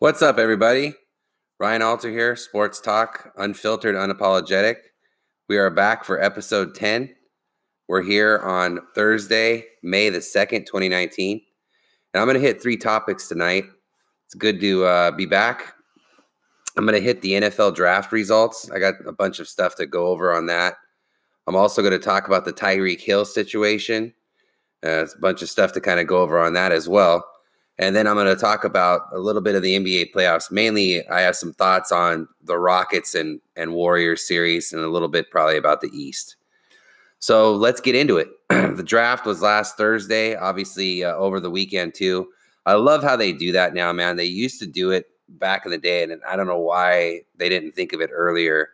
What's up, everybody? Ryan Alter here, Sports Talk, unfiltered, unapologetic. We are back for episode 10. We're here on Thursday, May the 2nd, 2019. And I'm going to hit three topics tonight. It's good to uh, be back. I'm going to hit the NFL draft results. I got a bunch of stuff to go over on that. I'm also going to talk about the Tyreek Hill situation. Uh, a bunch of stuff to kind of go over on that as well. And then I'm going to talk about a little bit of the NBA playoffs. Mainly, I have some thoughts on the Rockets and, and Warriors series and a little bit probably about the East. So let's get into it. the draft was last Thursday, obviously uh, over the weekend too. I love how they do that now, man. They used to do it back in the day, and I don't know why they didn't think of it earlier.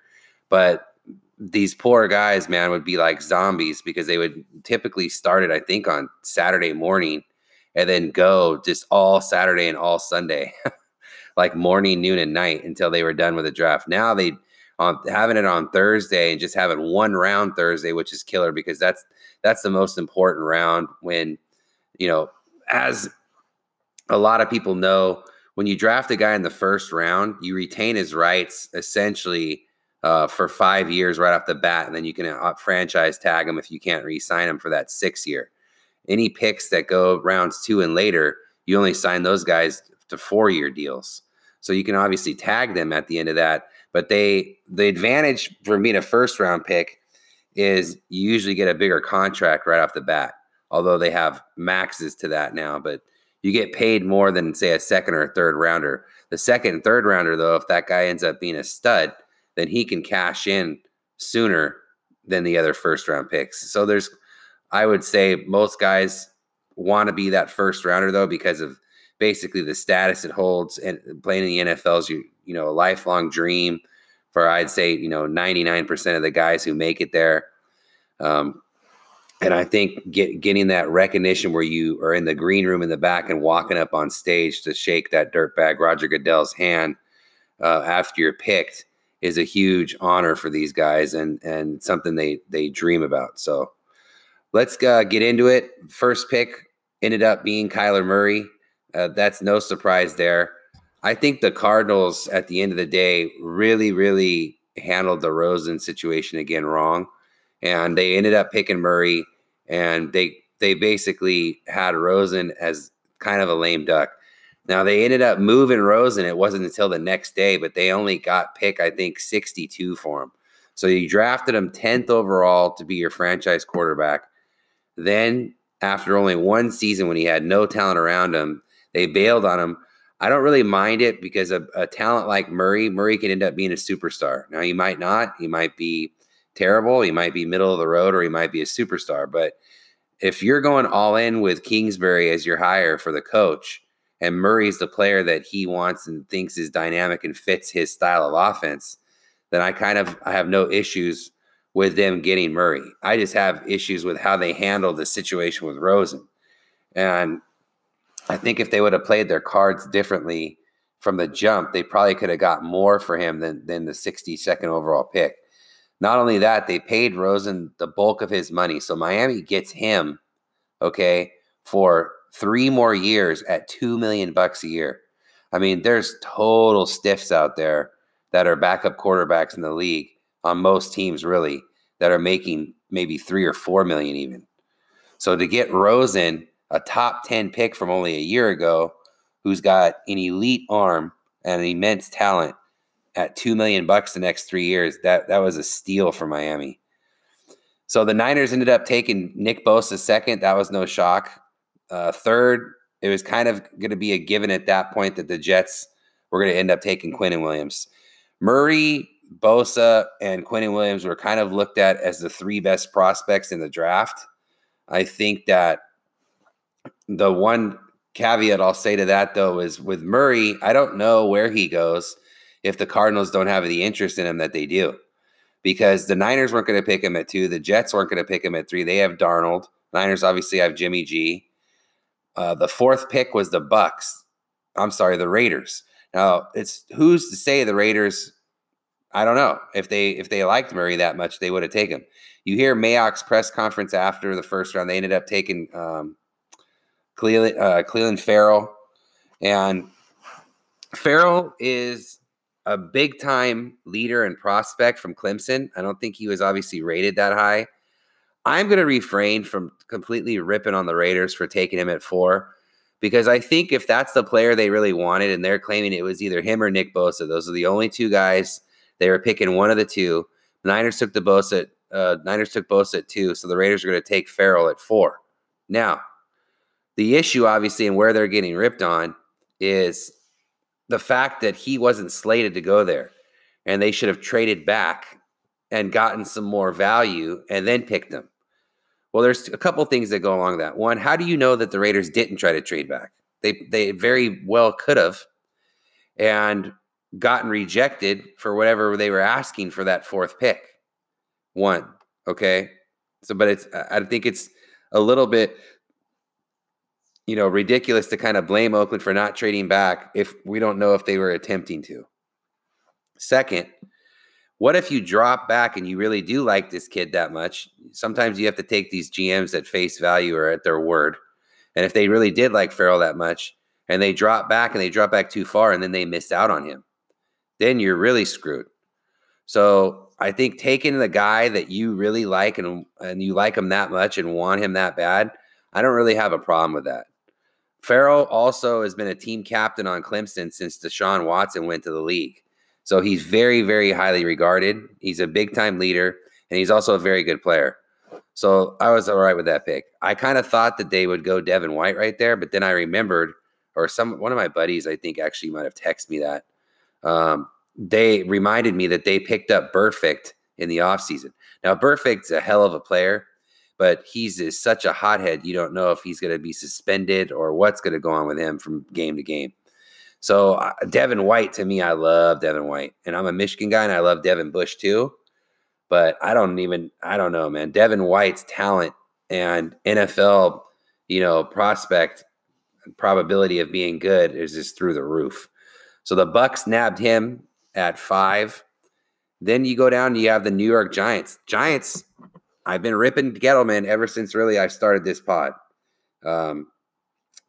But these poor guys, man, would be like zombies because they would typically start it, I think, on Saturday morning and then go just all Saturday and all Sunday, like morning, noon, and night until they were done with the draft. Now they um, having it on Thursday and just having one round Thursday, which is killer because that's that's the most important round when you know as a lot of people know when you draft a guy in the first round, you retain his rights essentially uh, for five years right off the bat, and then you can uh, franchise tag him if you can't re-sign him for that six year any picks that go rounds two and later, you only sign those guys to four year deals. So you can obviously tag them at the end of that. But they the advantage for being a first round pick is you usually get a bigger contract right off the bat. Although they have maxes to that now, but you get paid more than say a second or a third rounder. The second and third rounder, though, if that guy ends up being a stud, then he can cash in sooner than the other first round picks. So there's I would say most guys want to be that first rounder though because of basically the status it holds and playing in the NFL is you you know a lifelong dream for I'd say you know 99% of the guys who make it there. Um, and I think get, getting that recognition where you are in the green room in the back and walking up on stage to shake that dirtbag Roger Goodell's hand uh, after you're picked is a huge honor for these guys and and something they they dream about. So let's uh, get into it. First pick ended up being Kyler Murray. Uh, that's no surprise there. I think the Cardinals, at the end of the day, really, really handled the Rosen situation again wrong, and they ended up picking Murray, and they they basically had Rosen as kind of a lame duck. Now they ended up moving Rosen. It wasn't until the next day, but they only got pick I think 62 for him. So you drafted him 10th overall to be your franchise quarterback. Then, after only one season when he had no talent around him, they bailed on him. I don't really mind it because a, a talent like Murray, Murray can end up being a superstar. Now, he might not. He might be terrible. He might be middle of the road or he might be a superstar. But if you're going all in with Kingsbury as your hire for the coach, and Murray's the player that he wants and thinks is dynamic and fits his style of offense, then I kind of I have no issues with them getting Murray. I just have issues with how they handled the situation with Rosen. And I think if they would have played their cards differently from the jump, they probably could have got more for him than, than the 62nd overall pick. Not only that, they paid Rosen the bulk of his money. So Miami gets him, okay, for three more years at two million bucks a year. I mean, there's total stiffs out there that are backup quarterbacks in the league on most teams really that are making maybe three or four million even. So to get Rosen, a top 10 pick from only a year ago, who's got an elite arm and an immense talent at two million bucks the next three years, that that was a steal for Miami. So the Niners ended up taking Nick Bosa second. That was no shock. Uh, third, it was kind of going to be a given at that point that the Jets were going to end up taking Quinnen Williams. Murray Bosa and Quinnen Williams were kind of looked at as the three best prospects in the draft. I think that the one caveat I'll say to that though is with Murray, I don't know where he goes if the Cardinals don't have the interest in him that they do. Because the Niners weren't going to pick him at two, the Jets weren't going to pick him at three. They have Darnold. Niners obviously have Jimmy G. Uh, the fourth pick was the Bucks. I'm sorry, the Raiders. Now it's who's to say the Raiders I don't know if they if they liked Murray that much, they would have taken him. You hear Mayock's press conference after the first round; they ended up taking um, Clelin, uh, Clelin Ferrell, and Ferrell is a big time leader and prospect from Clemson. I don't think he was obviously rated that high. I'm going to refrain from completely ripping on the Raiders for taking him at four because I think if that's the player they really wanted and they're claiming it was either him or Nick Bosa, those are the only two guys they were picking one of the two. Niners took the Bosa. Uh, Niners took Bosa at two, so the Raiders are going to take Ferrell at four. Now, the issue, obviously, and where they're getting ripped on is the fact that he wasn't slated to go there, and they should have traded back and gotten some more value and then picked him. Well, there's a couple things that go along that. One, how do you know that the Raiders didn't try to trade back? They they very well could have, and gotten rejected for whatever they were asking for that fourth pick. One, okay. So, but it's I think it's a little bit you know, ridiculous to kind of blame Oakland for not trading back if we don't know if they were attempting to. Second, what if you drop back and you really do like this kid that much? Sometimes you have to take these GMs at face value or at their word. And if they really did like Ferrell that much and they drop back and they drop back too far and then they missed out on him, then you're really screwed. So I think taking the guy that you really like and and you like him that much and want him that bad, I don't really have a problem with that. Ferrell also has been a team captain on Clemson since Deshaun Watson went to the league. So he's very, very highly regarded. He's a big time leader, and he's also a very good player. So I was all right with that pick. I kind of thought that they would go Devin White right there, but then I remembered, or some one of my buddies, I think actually might have texted me that. Um, they reminded me that they picked up Burfict in the offseason. Now, Burfict's a hell of a player but he's is such a hothead. You don't know if he's going to be suspended or what's going to go on with him from game to game. So uh, Devin White to me, I love Devin White, and I'm a Michigan guy, and I love Devin Bush too. But I don't even, I don't know, man. Devin White's talent and NFL, you know, prospect probability of being good is just through the roof. So the Bucks nabbed him at five. Then you go down, you have the New York Giants. Giants I've been ripping Gettleman ever since really I started this pod um,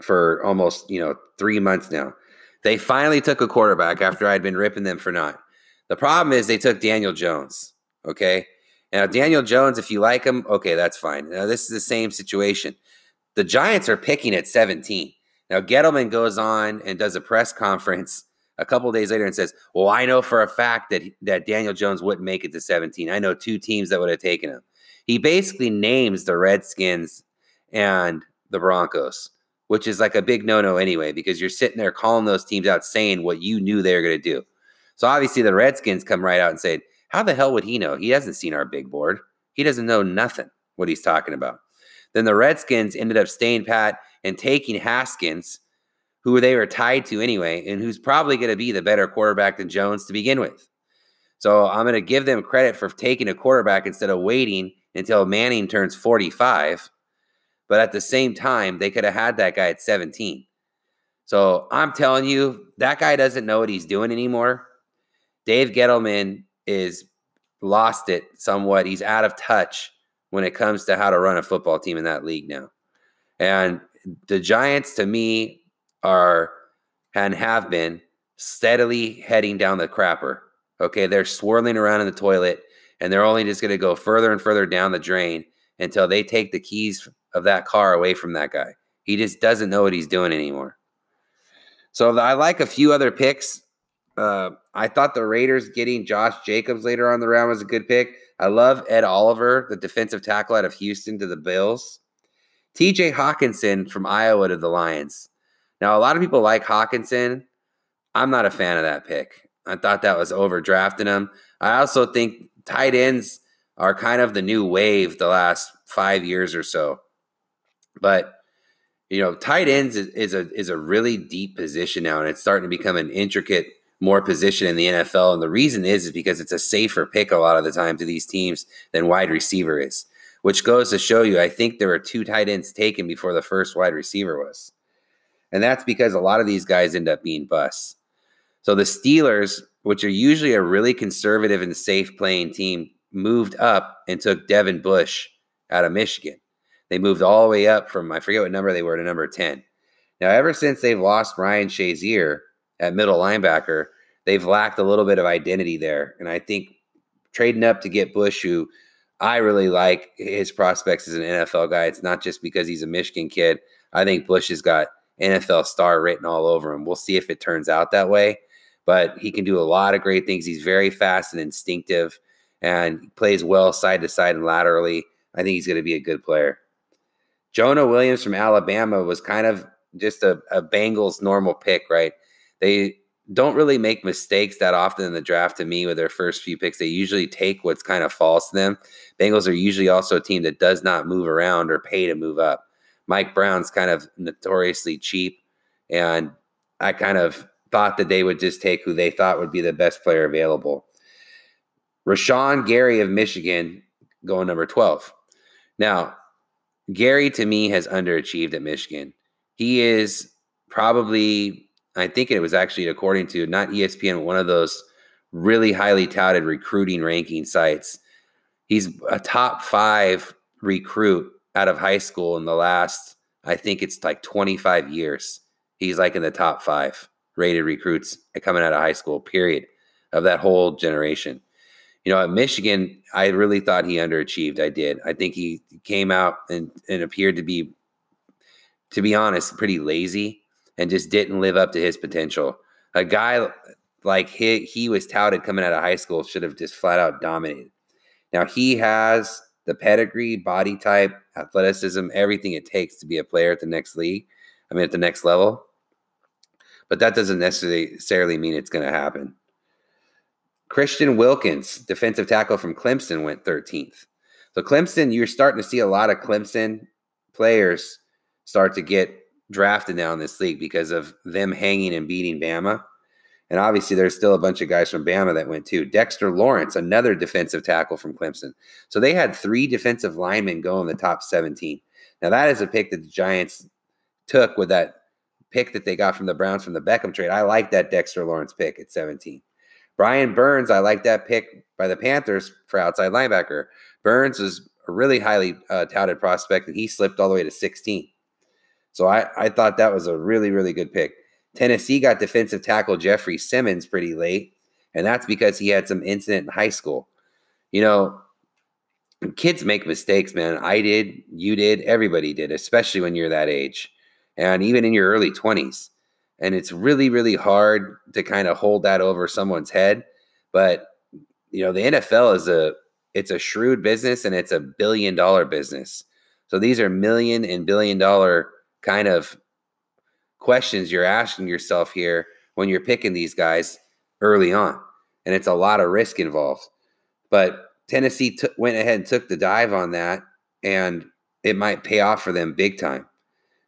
for almost you know three months now. They finally took a quarterback after I'd been ripping them for not. The problem is they took Daniel Jones. Okay, now Daniel Jones, if you like him, okay, that's fine. Now this is the same situation. The Giants are picking at 17. Now Gettleman goes on and does a press conference a couple days later and says, "Well, I know for a fact that that Daniel Jones wouldn't make it to 17. I know two teams that would have taken him." he basically names the Redskins and the Broncos, which is like a big no no anyway, because you're sitting there calling those teams out saying what you knew they were going to do. So obviously the Redskins come right out and say, How the hell would he know? He hasn't seen our big board. He doesn't know nothing what he's talking about. Then the Redskins ended up staying pat and taking Haskins, who they were tied to anyway, and who's probably going to be the better quarterback than Jones to begin with. So I'm going to give them credit for taking a quarterback instead of waiting until Manning turns 45. But at the same time, they could have had that guy at 17. So I'm telling you, that guy doesn't know what he's doing anymore. Dave Gettleman is lost it somewhat. He's out of touch when it comes to how to run a football team in that league now. And the Giants, to me, are and have been steadily heading down the crapper. Okay, they're swirling around in the toilet and they're only just going to go further and further down the drain until they take the keys of that car away from that guy. He just doesn't know what he's doing anymore. So I like a few other picks. Uh, I thought the Raiders getting Josh Jacobs later on the round was a good pick. I love Ed Oliver, the defensive tackle out of Houston to the Bills. TJ Hockenson from Iowa to the Lions. Now, a lot of people like Hockenson. I'm not a fan of that pick. I thought that was overdrafting him. I also think tight ends are kind of the new wave the last five years or so. But you know, tight ends is, is, a is a really deep position now, and it's starting to become an intricate more position in the NFL. And the reason is is because it's a safer pick a lot of the time to these teams than wide receiver is. Which goes to show you, I think there were two tight ends taken before the first wide receiver was. And that's because a lot of these guys end up being busts. So the Steelers which are usually a really conservative and safe playing team, moved up and took Devin Bush out of Michigan. They moved all the way up from, I forget what number they were, to number 10. Now, ever since they've lost Ryan Shazier, at middle linebacker, they've lacked a little bit of identity there. And I think trading up to get Bush, who I really like his prospects as an NFL guy, it's not just because he's a Michigan kid. I think Bush has got NFL star written all over him. We'll see if it turns out that way. But he can do a lot of great things. He's very fast and instinctive and plays well side to side and laterally. I think he's going to be a good player. Jonah Williams from Alabama was kind of just a, a Bengals normal pick, right? They don't really make mistakes that often in the draft to me with their first few picks. They usually take what's kind of false to them. Bengals are usually also a team that does not move around or pay to move up. Mike Brown's kind of notoriously cheap, and I kind of thought that they would just take who they thought would be the best player available. Rashan Gary of Michigan going number 12. Now, Gary to me has underachieved at Michigan. He is probably, I think it was actually according to not ESPN, one of those really highly touted recruiting ranking sites. He's a top five recruit out of high school in the last, I think it's like 25 years. He's like in the top five rated recruits coming out of high school, period, of that whole generation. You know, at Michigan, I really thought he underachieved. I did. I think he came out and, and appeared to be, to be honest, pretty lazy and just didn't live up to his potential. A guy like he, he was touted coming out of high school should have just flat out dominated. Now he has the pedigree, body type, athleticism, everything it takes to be a player at the next league. I mean, at the next level. But that doesn't necessarily mean it's going to happen. Christian Wilkins, defensive tackle from Clemson, went 13th. So Clemson, you're starting to see a lot of Clemson players start to get drafted now in this league because of them hanging and beating Bama. And obviously, there's still a bunch of guys from Bama that went too. Dexter Lawrence, another defensive tackle from Clemson. So they had three defensive linemen go in the top 17. Now, that is a pick that the Giants took with that pick that they got from the Browns from the Beckham trade. I like that Dexter Lawrence pick at 17. Brian Burns, I like that pick by the Panthers for outside linebacker. Burns is a really highly uh, touted prospect, and he slipped all the way to 16. So I, I thought that was a really, really good pick. Tennessee got defensive tackle Jeffrey Simmons pretty late, and that's because he had some incident in high school. You know, kids make mistakes, man. I did, you did, everybody did, especially when you're that age and even in your early 20s. And it's really, really hard to kind of hold that over someone's head. But, you know, the NFL is a, it's a shrewd business and it's a billion dollar business. So these are million and billion dollar kind of questions you're asking yourself here when you're picking these guys early on. And it's a lot of risk involved. But Tennessee t- went ahead and took the dive on that, and it might pay off for them big time.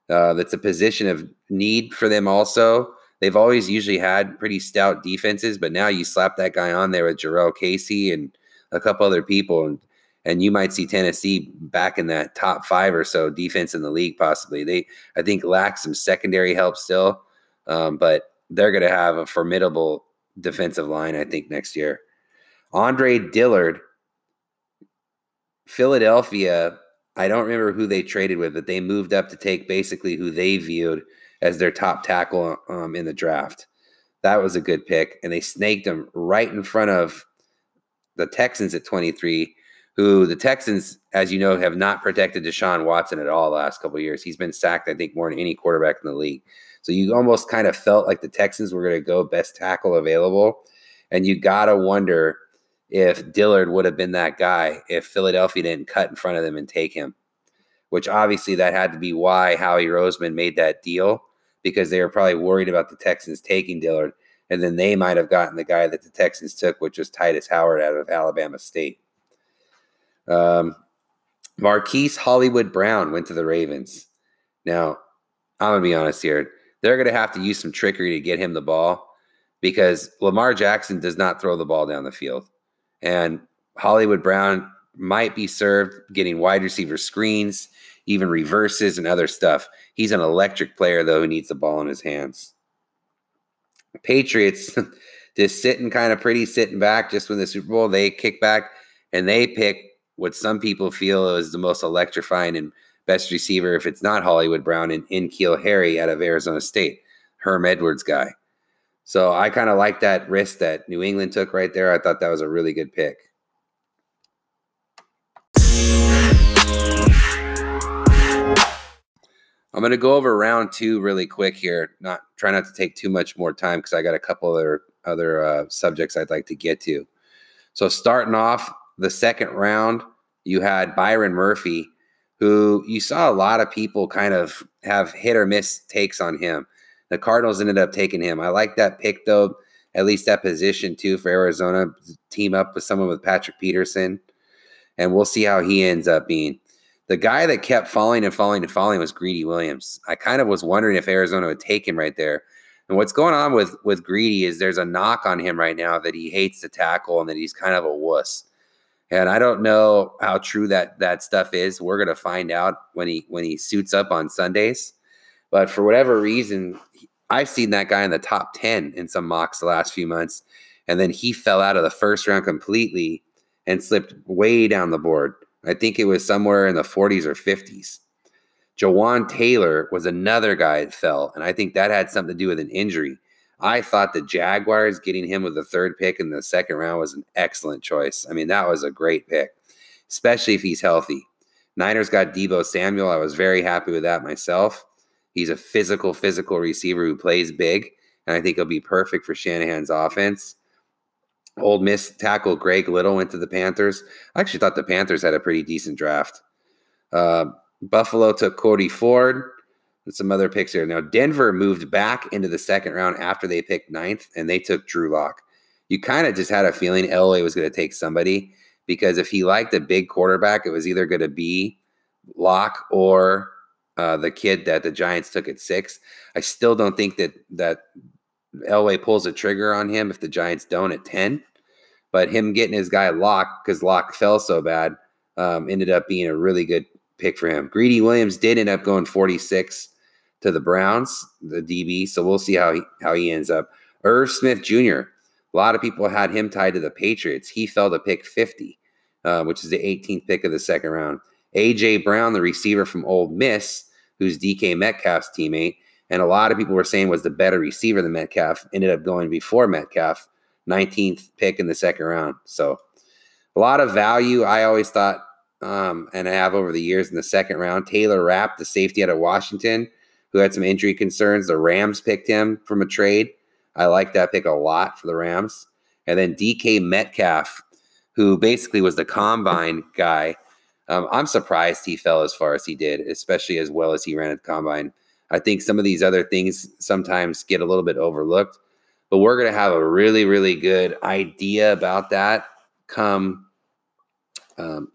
Uh, that's a position of need for them also. They've always usually had pretty stout defenses, but now you slap that guy on there with Jurrell Casey and a couple other people, and and you might see Tennessee back in that top five or so defense in the league. Possibly, they I think lack some secondary help still, um, but they're going to have a formidable defensive line. I think next year. Andre Dillard, Philadelphia. I don't remember who they traded with, but they moved up to take basically who they viewed as their top tackle um, in the draft. That was a good pick, and they snaked him right in front of the Texans at 23 who the Texans, as you know, have not protected Deshaun Watson at all the last couple years. He's been sacked, I think, more than any quarterback in the league. So you almost kind of felt like the Texans were going to go best tackle available. And you got to wonder if Dillard would have been that guy if Philadelphia didn't cut in front of them and take him, which obviously that had to be why Howie Roseman made that deal because they were probably worried about the Texans taking Dillard. And then they might have gotten the guy that the Texans took, which was Tytus Howard out of Alabama State. Um, Marquise Hollywood Brown went to the Ravens. Now, I'm gonna be honest here. They're gonna have to use some trickery to get him the ball because Lamar Jackson does not throw the ball down the field, and Hollywood Brown might be served getting wide receiver screens, even reverses and other stuff. He's an electric player though who needs the ball in his hands. Patriots just sitting kind of pretty, sitting back. Just win the Super Bowl, they kick back and they pick what some people feel is the most electrifying and best receiver, if it's not Hollywood Brown and N'Keal Harry out of Arizona State, Herm Edwards guy. So I kind of like that risk that New England took right there. I thought that was a really good pick. I'm going to go over round two really quick here. Not try not to take too much more time because I got a couple other other uh, subjects I'd like to get to. So starting off the second round, you had Byron Murphy, who you saw a lot of people kind of have hit or miss takes on him. The Cardinals ended up taking him. I like that pick though, at least that position too for Arizona. Team up with someone with Patrick Peterson, and we'll see how he ends up being. The guy that kept falling and falling and falling was Greedy Williams. I kind of was wondering if Arizona would take him right there. And what's going on with with Greedy is there's a knock on him right now that he hates to tackle and that he's kind of a wuss. And I don't know how true that that stuff is. We're gonna find out when he when he suits up on Sundays. But for whatever reason, I've seen that guy in the top ten in some mocks the last few months, and then he fell out of the first round completely and slipped way down the board. I think it was somewhere in the 40s or 50s. Jawaan Taylor was another guy that fell, and I think that had something to do with an injury. I thought the Jaguars getting him with the third pick in the second round was an excellent choice. I mean, that was a great pick, especially if he's healthy. Niners got Deebo Samuel. I was very happy with that myself. He's a physical, physical receiver who plays big, and I think he'll be perfect for Shanahan's offense. Ole Miss tackle Greg Little went to the Panthers. I actually thought the Panthers had a pretty decent draft. Uh, Buffalo took Cody Ford and some other picks here. Now, Denver moved back into the second round after they picked ninth, and they took Drew Lock. You kind of just had a feeling Elway was going to take somebody because if he liked a big quarterback, it was either going to be Lock or uh, the kid that the Giants took at six. I still don't think that that Elway pulls a trigger on him if the Giants don't at 10. But him getting his guy Lock because Lock fell so bad um, ended up being a really good pick for him. Greedy Williams did end up going 46 to the Browns, the DB. So we'll see how he, how he ends up. Irv Smith Jr. A lot of people had him tied to the Patriots. He fell to pick 50, uh, which is the 18th pick of the second round. AJ Brown, the receiver from Ole Miss, who's DK Metcalf's teammate, and a lot of people were saying was the better receiver than Metcalf, ended up going before Metcalf, 19th pick in the second round. So a lot of value. I always thought, um, and I have over the years in the second round. Taylor Rapp, the safety out of Washington, who had some injury concerns. The Rams picked him from a trade. I like that pick a lot for the Rams. And then DK Metcalf, who basically was the combine guy. Um, I'm surprised he fell as far as he did, especially as well as he ran at the combine. I think some of these other things sometimes get a little bit overlooked, but we're going to have a really, really good idea about that come um,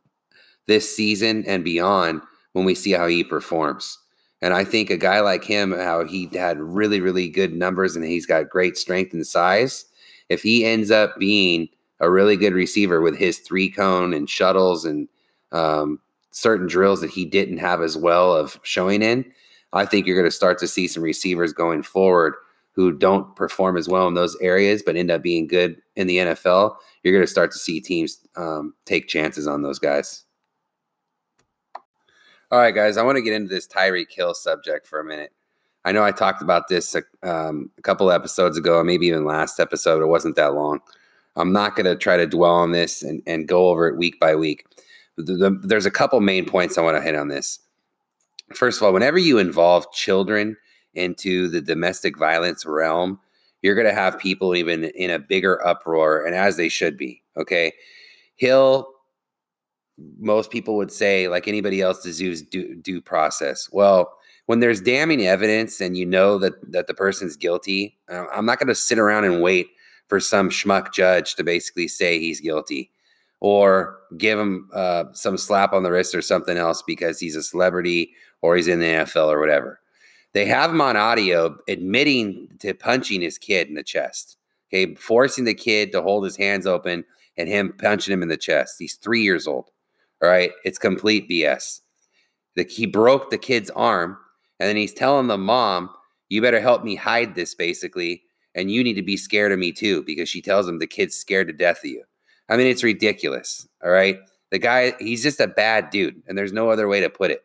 this season and beyond when we see how he performs. And I think a guy like him, how he had really, really good numbers and he's got great strength and size. If he ends up being a really good receiver with his three cone and shuttles and um, certain drills that he didn't have as well of showing in, I think you're going to start to see some receivers going forward who don't perform as well in those areas, but end up being good in the NFL. You're going to start to see teams um, take chances on those guys. All right, guys, I want to get into this Tyreek Hill subject for a minute. I know I talked about this a, um, a couple episodes ago, maybe even last episode. It wasn't that long. I'm not going to try to dwell on this and, and go over it week by week. The, the, there's a couple main points I want to hit on this first of all, whenever you involve children into the domestic violence realm, you're going to have people even in a bigger uproar, and as they should be. Okay. Hill, most people would say, like anybody else, deserves due, due process. Well, when there's damning evidence and you know that that the person's guilty, uh, I'm not going to sit around and wait for some schmuck judge to basically say he's guilty or give him uh, some slap on the wrist or something else because he's a celebrity or he's in the NFL or whatever. They have him on audio admitting to punching his kid in the chest. Okay, forcing the kid to hold his hands open and him punching him in the chest. He's three years old. All right, it's complete BS. The, he broke the kid's arm, and then he's telling the mom, "You better help me hide this," basically, and you need to be scared of me too, because she tells him the kid's scared to death of you. I mean, it's ridiculous. All right, the guy, he's just a bad dude, and there's no other way to put it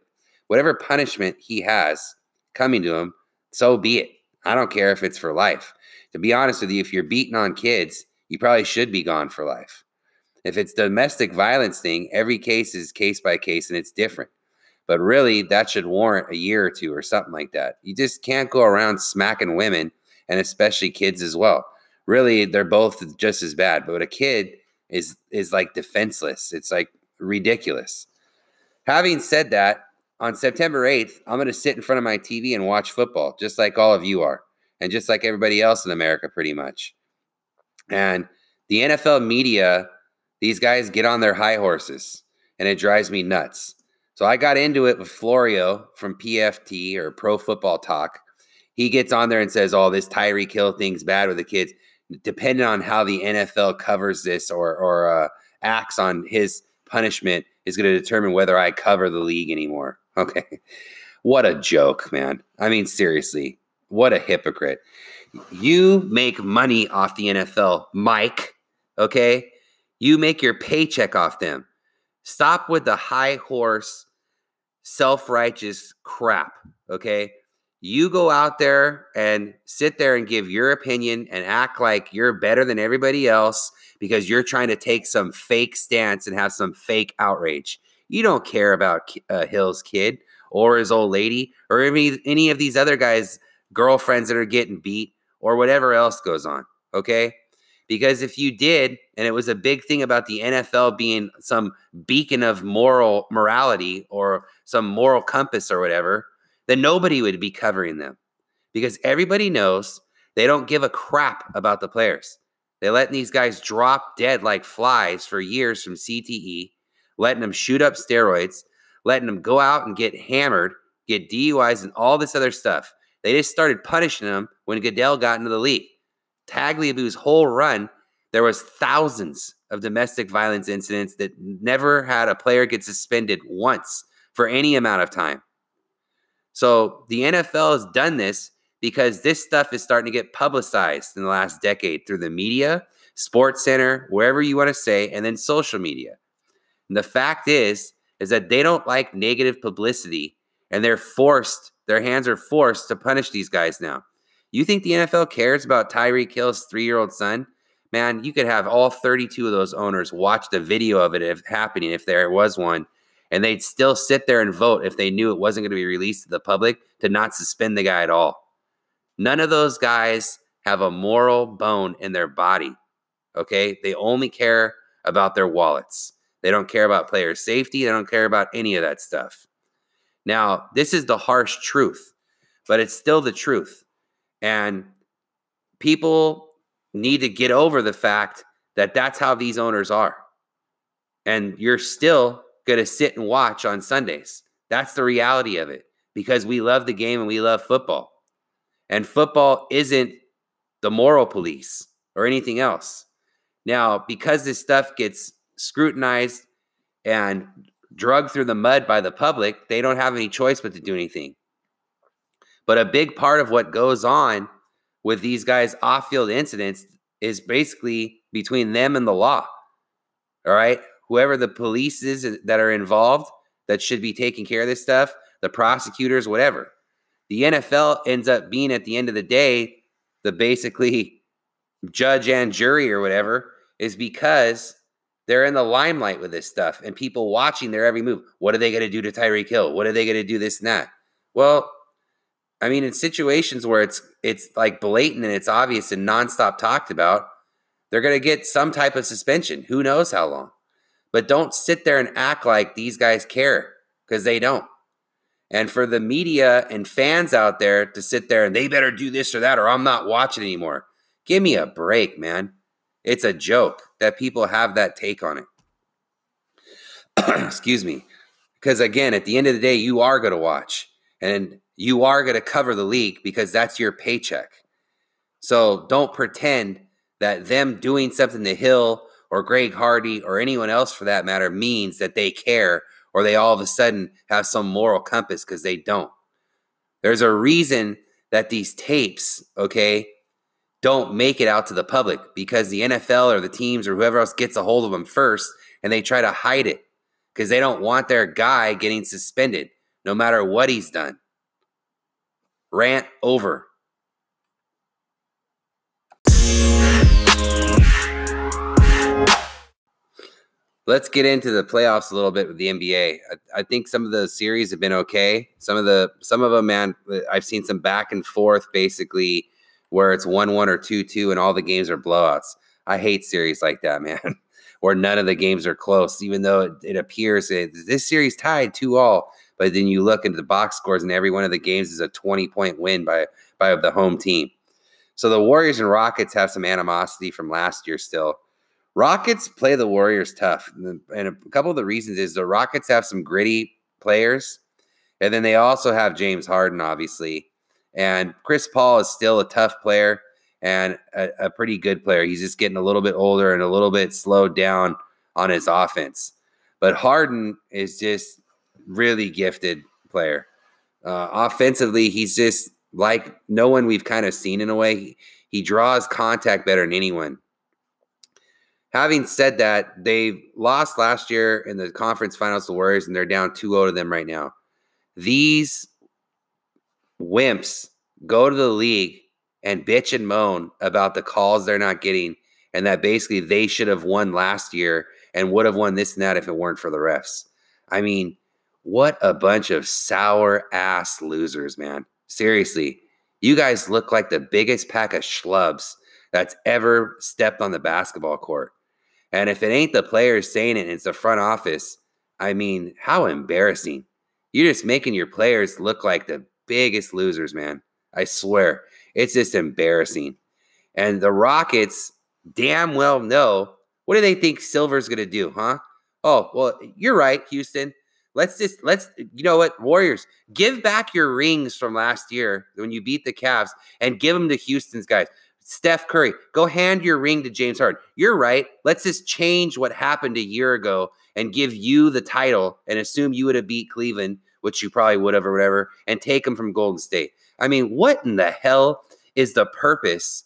whatever punishment he has coming to him, so be it. I don't care if it's for life. To be honest with you, if you're beating on kids, you probably should be gone for life. If it's domestic violence thing, every case is case by case and it's different. But really, that should warrant a year or two or something like that. You just can't go around smacking women and especially kids as well. Really, they're both just as bad. But a kid is is like defenseless. It's like ridiculous. Having said that, on September 8th, I'm going to sit in front of my TV and watch football, just like all of you are, and just like everybody else in America, pretty much. And the NFL media, these guys get on their high horses, and it drives me nuts. So I got into it with Florio from PFT or Pro Football Talk. He gets on there and says, "Oh, this Tyreek Hill thing's bad with the kids." Depending on how the NFL covers this or or uh, acts on his punishment, is going to determine whether I cover the league anymore. Okay. What a joke, man. I mean, seriously, what a hypocrite. You make money off the NFL, Mike. Okay. You make your paycheck off them. Stop with the high horse, self righteous crap. Okay. You go out there and sit there and give your opinion and act like you're better than everybody else because you're trying to take some fake stance and have some fake outrage. You don't care about uh, Hill's kid or his old lady or any, any of these other guys' girlfriends that are getting beat or whatever else goes on. Okay. Because if you did, and it was a big thing about the NFL being some beacon of moral morality or some moral compass or whatever, then nobody would be covering them because everybody knows they don't give a crap about the players. They letting these guys drop dead like flies for years from CTE letting them shoot up steroids, letting them go out and get hammered, get DUIs, and all this other stuff. They just started punishing them when Goodell got into the league. Tagliabue's whole run, there was thousands of domestic violence incidents that never had a player get suspended once for any amount of time. So the NFL has done this because this stuff is starting to get publicized in the last decade through the media, Sports Center, wherever you want to say, and then social media. And the fact is, is that they don't like negative publicity and they're forced, their hands are forced to punish these guys now. You think the NFL cares about Tyreek Hill's three year old son? Man, you could have all 32 of those owners watch the video of it if happening if there was one, and they'd still sit there and vote if they knew it wasn't going to be released to the public to not suspend the guy at all. None of those guys have a moral bone in their body. Okay. They only care about their wallets. They don't care about player safety. They don't care about any of that stuff. Now, this is the harsh truth, but it's still the truth. And people need to get over the fact that that's how these owners are. And you're still going to sit and watch on Sundays. That's the reality of it because we love the game and we love football. And football isn't the moral police or anything else. Now, because this stuff gets scrutinized and drugged through the mud by the public, they don't have any choice but to do anything. But a big part of what goes on with these guys off field incidents is basically between them and the law. All right. Whoever the police is that are involved that should be taking care of this stuff, the prosecutors, whatever. The NFL ends up being at the end of the day, the basically judge and jury or whatever, is because they're in the limelight with this stuff and people watching their every move. What are they going to do to Tyreek Hill? What are they going to do this and that? Well, I mean, in situations where it's it's like blatant and it's obvious and nonstop talked about, they're going to get some type of suspension. Who knows how long? But don't sit there and act like these guys care because they don't. And for the media and fans out there to sit there and they better do this or that or I'm not watching anymore. Give me a break, man. It's a joke that people have that take on it. Excuse me. Because again, at the end of the day, you are going to watch and you are going to cover the leak because that's your paycheck. So don't pretend that them doing something to Hill or Greg Hardy or anyone else for that matter means that they care or they all of a sudden have some moral compass because they don't. There's a reason that these tapes, okay, don't make it out to the public because the NFL or the teams or whoever else gets a hold of them first and they try to hide it because they don't want their guy getting suspended no matter what he's done. Rant over. Let's get into the playoffs a little bit with the NBA. I, I, think some of the series have been okay. Some of the some of them, man, I've seen some back and forth basically where it's one one or two two, and all the games are blowouts. I hate series like that, man, where none of the games are close, even though it, it appears it, this series tied two all but then you look into the box scores, and every one of the games is a twenty point win by by the home team. So the Warriors and Rockets have some animosity from last year still. Rockets play the Warriors tough. And a couple of the reasons is the Rockets have some gritty players. And then they also have James Harden, obviously. And Chris Paul is still a tough player and a, a, pretty good player. He's just getting a little bit older and a little bit slowed down on his offense. But Harden is just really gifted player. Uh, offensively, he's just like no one we've kind of seen in a way. He, he draws contact better than anyone. Having said that, they lost last year in the conference finals to Warriors, and they're down 2 0 to them right now. These wimps go to the league and bitch and moan about the calls they're not getting, and that basically they should have won last year and would have won this and that if it weren't for the refs. I mean, what a bunch of sour ass losers, man. Seriously, you guys look like the biggest pack of schlubs that's ever stepped on the basketball court. And if it ain't the players saying it, it's the front office. I mean, how embarrassing. You're just making your players look like the biggest losers, man. I swear. It's just embarrassing. And the Rockets damn well know what do they think Silver's going to do, huh? Oh, well, you're right, Houston. Let's just let's you know what, Warriors, give back your rings from last year when you beat the Cavs and give them to Houston's guys. Steph Curry, go hand your ring to James Harden. You're right. Let's just change what happened a year ago and give you the title and assume you would have beat Cleveland, which you probably would have or whatever, and take them from Golden State. I mean, what in the hell is the purpose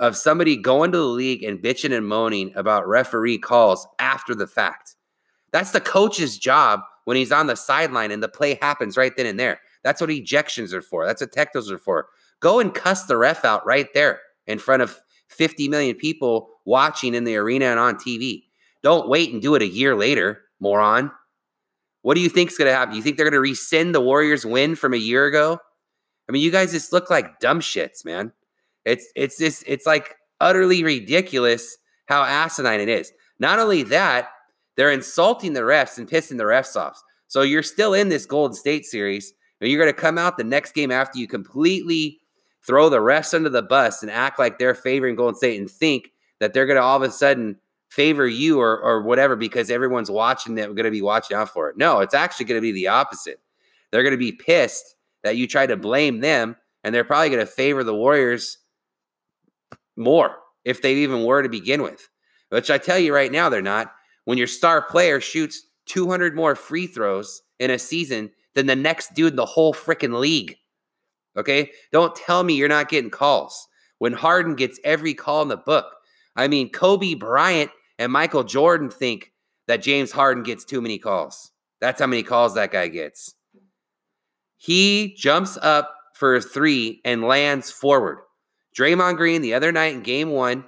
of somebody going to the league and bitching and moaning about referee calls after the fact? That's the coach's job when he's on the sideline and the play happens right then and there. That's what ejections are for. That's what technos are for. Go and cuss the ref out right there in front of 50 million people watching in the arena and on TV. Don't wait and do it a year later, moron. What do you think is going to happen? You think they're going to rescind the Warriors win from a year ago? I mean, you guys just look like dumb shits, man. It's it's this it's like utterly ridiculous how asinine it is. Not only that, they're insulting the refs and pissing the refs off. So you're still in this Golden State series, and you're going to come out the next game after you completely throw the refs under the bus and act like they're favoring Golden State and think that they're going to all of a sudden favor you or, or whatever because everyone's watching that we're going to be watching out for it. No, it's actually going to be the opposite. They're going to be pissed that you try to blame them, and they're probably going to favor the Warriors more if they even were to begin with. Which I tell you right now, they're not. When your star player shoots 200 more free throws in a season than the next dude in the whole freaking league. Okay. Don't tell me you're not getting calls when Harden gets every call in the book. I mean, Kobe Bryant and Michael Jordan think that James Harden gets too many calls. That's how many calls that guy gets. He jumps up for a three and lands forward. Draymond Green the other night in game one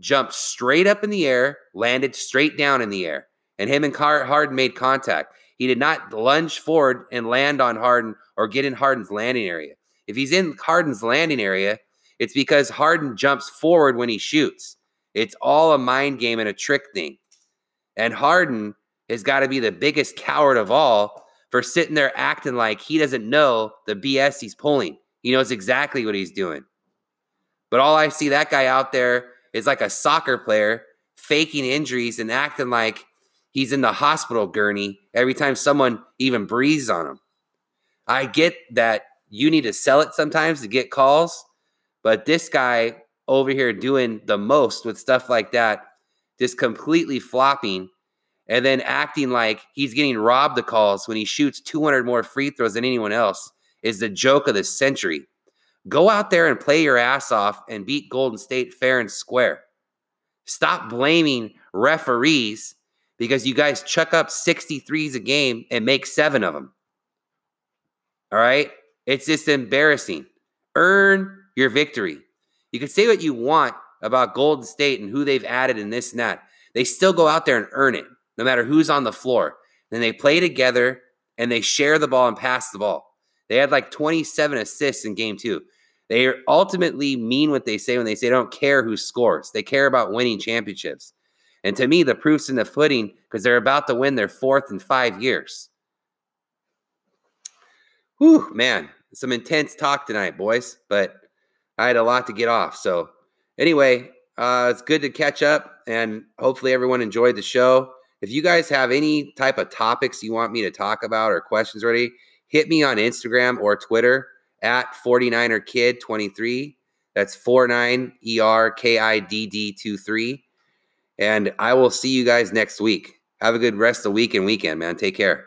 jumped straight up in the air, landed straight down in the air, and him and Harden made contact. He did not lunge forward and land on Harden or get in Harden's landing area. If he's in Harden's landing area, it's because Harden jumps forward when he shoots. It's all a mind game and a trick thing. And Harden has got to be the biggest coward of all for sitting there acting like he doesn't know the BS he's pulling. He knows exactly what he's doing. But all I see that guy out there is like a soccer player faking injuries and acting like he's in the hospital gurney every time someone even breathes on him. I get that you need to sell it sometimes to get calls. But this guy over here doing the most with stuff like that, just completely flopping and then acting like he's getting robbed the calls when he shoots 200 more free throws than anyone else is the joke of the century. Go out there and play your ass off and beat Golden State fair and square. Stop blaming referees because you guys chuck up 63s a game and make seven of them. All right? It's just embarrassing. Earn your victory. You can say what you want about Golden State and who they've added in this and that. They still go out there and earn it. no matter who's on the floor. Then they play together and they share the ball and pass the ball. They had like 27 assists in game two. They ultimately mean what they say when they say they don't care who scores. They care about winning championships. And to me, the proof's in the footing because they're about to win their fourth in five years. Whew, man, some intense talk tonight, boys, but I had a lot to get off. So, anyway, uh, it's good to catch up, and hopefully, everyone enjoyed the show. If you guys have any type of topics you want me to talk about or questions ready, hit me on Instagram or Twitter at 49erkid23. That's 49ERKIDD23. And I will see you guys next week. Have a good rest of the week and weekend, man. Take care.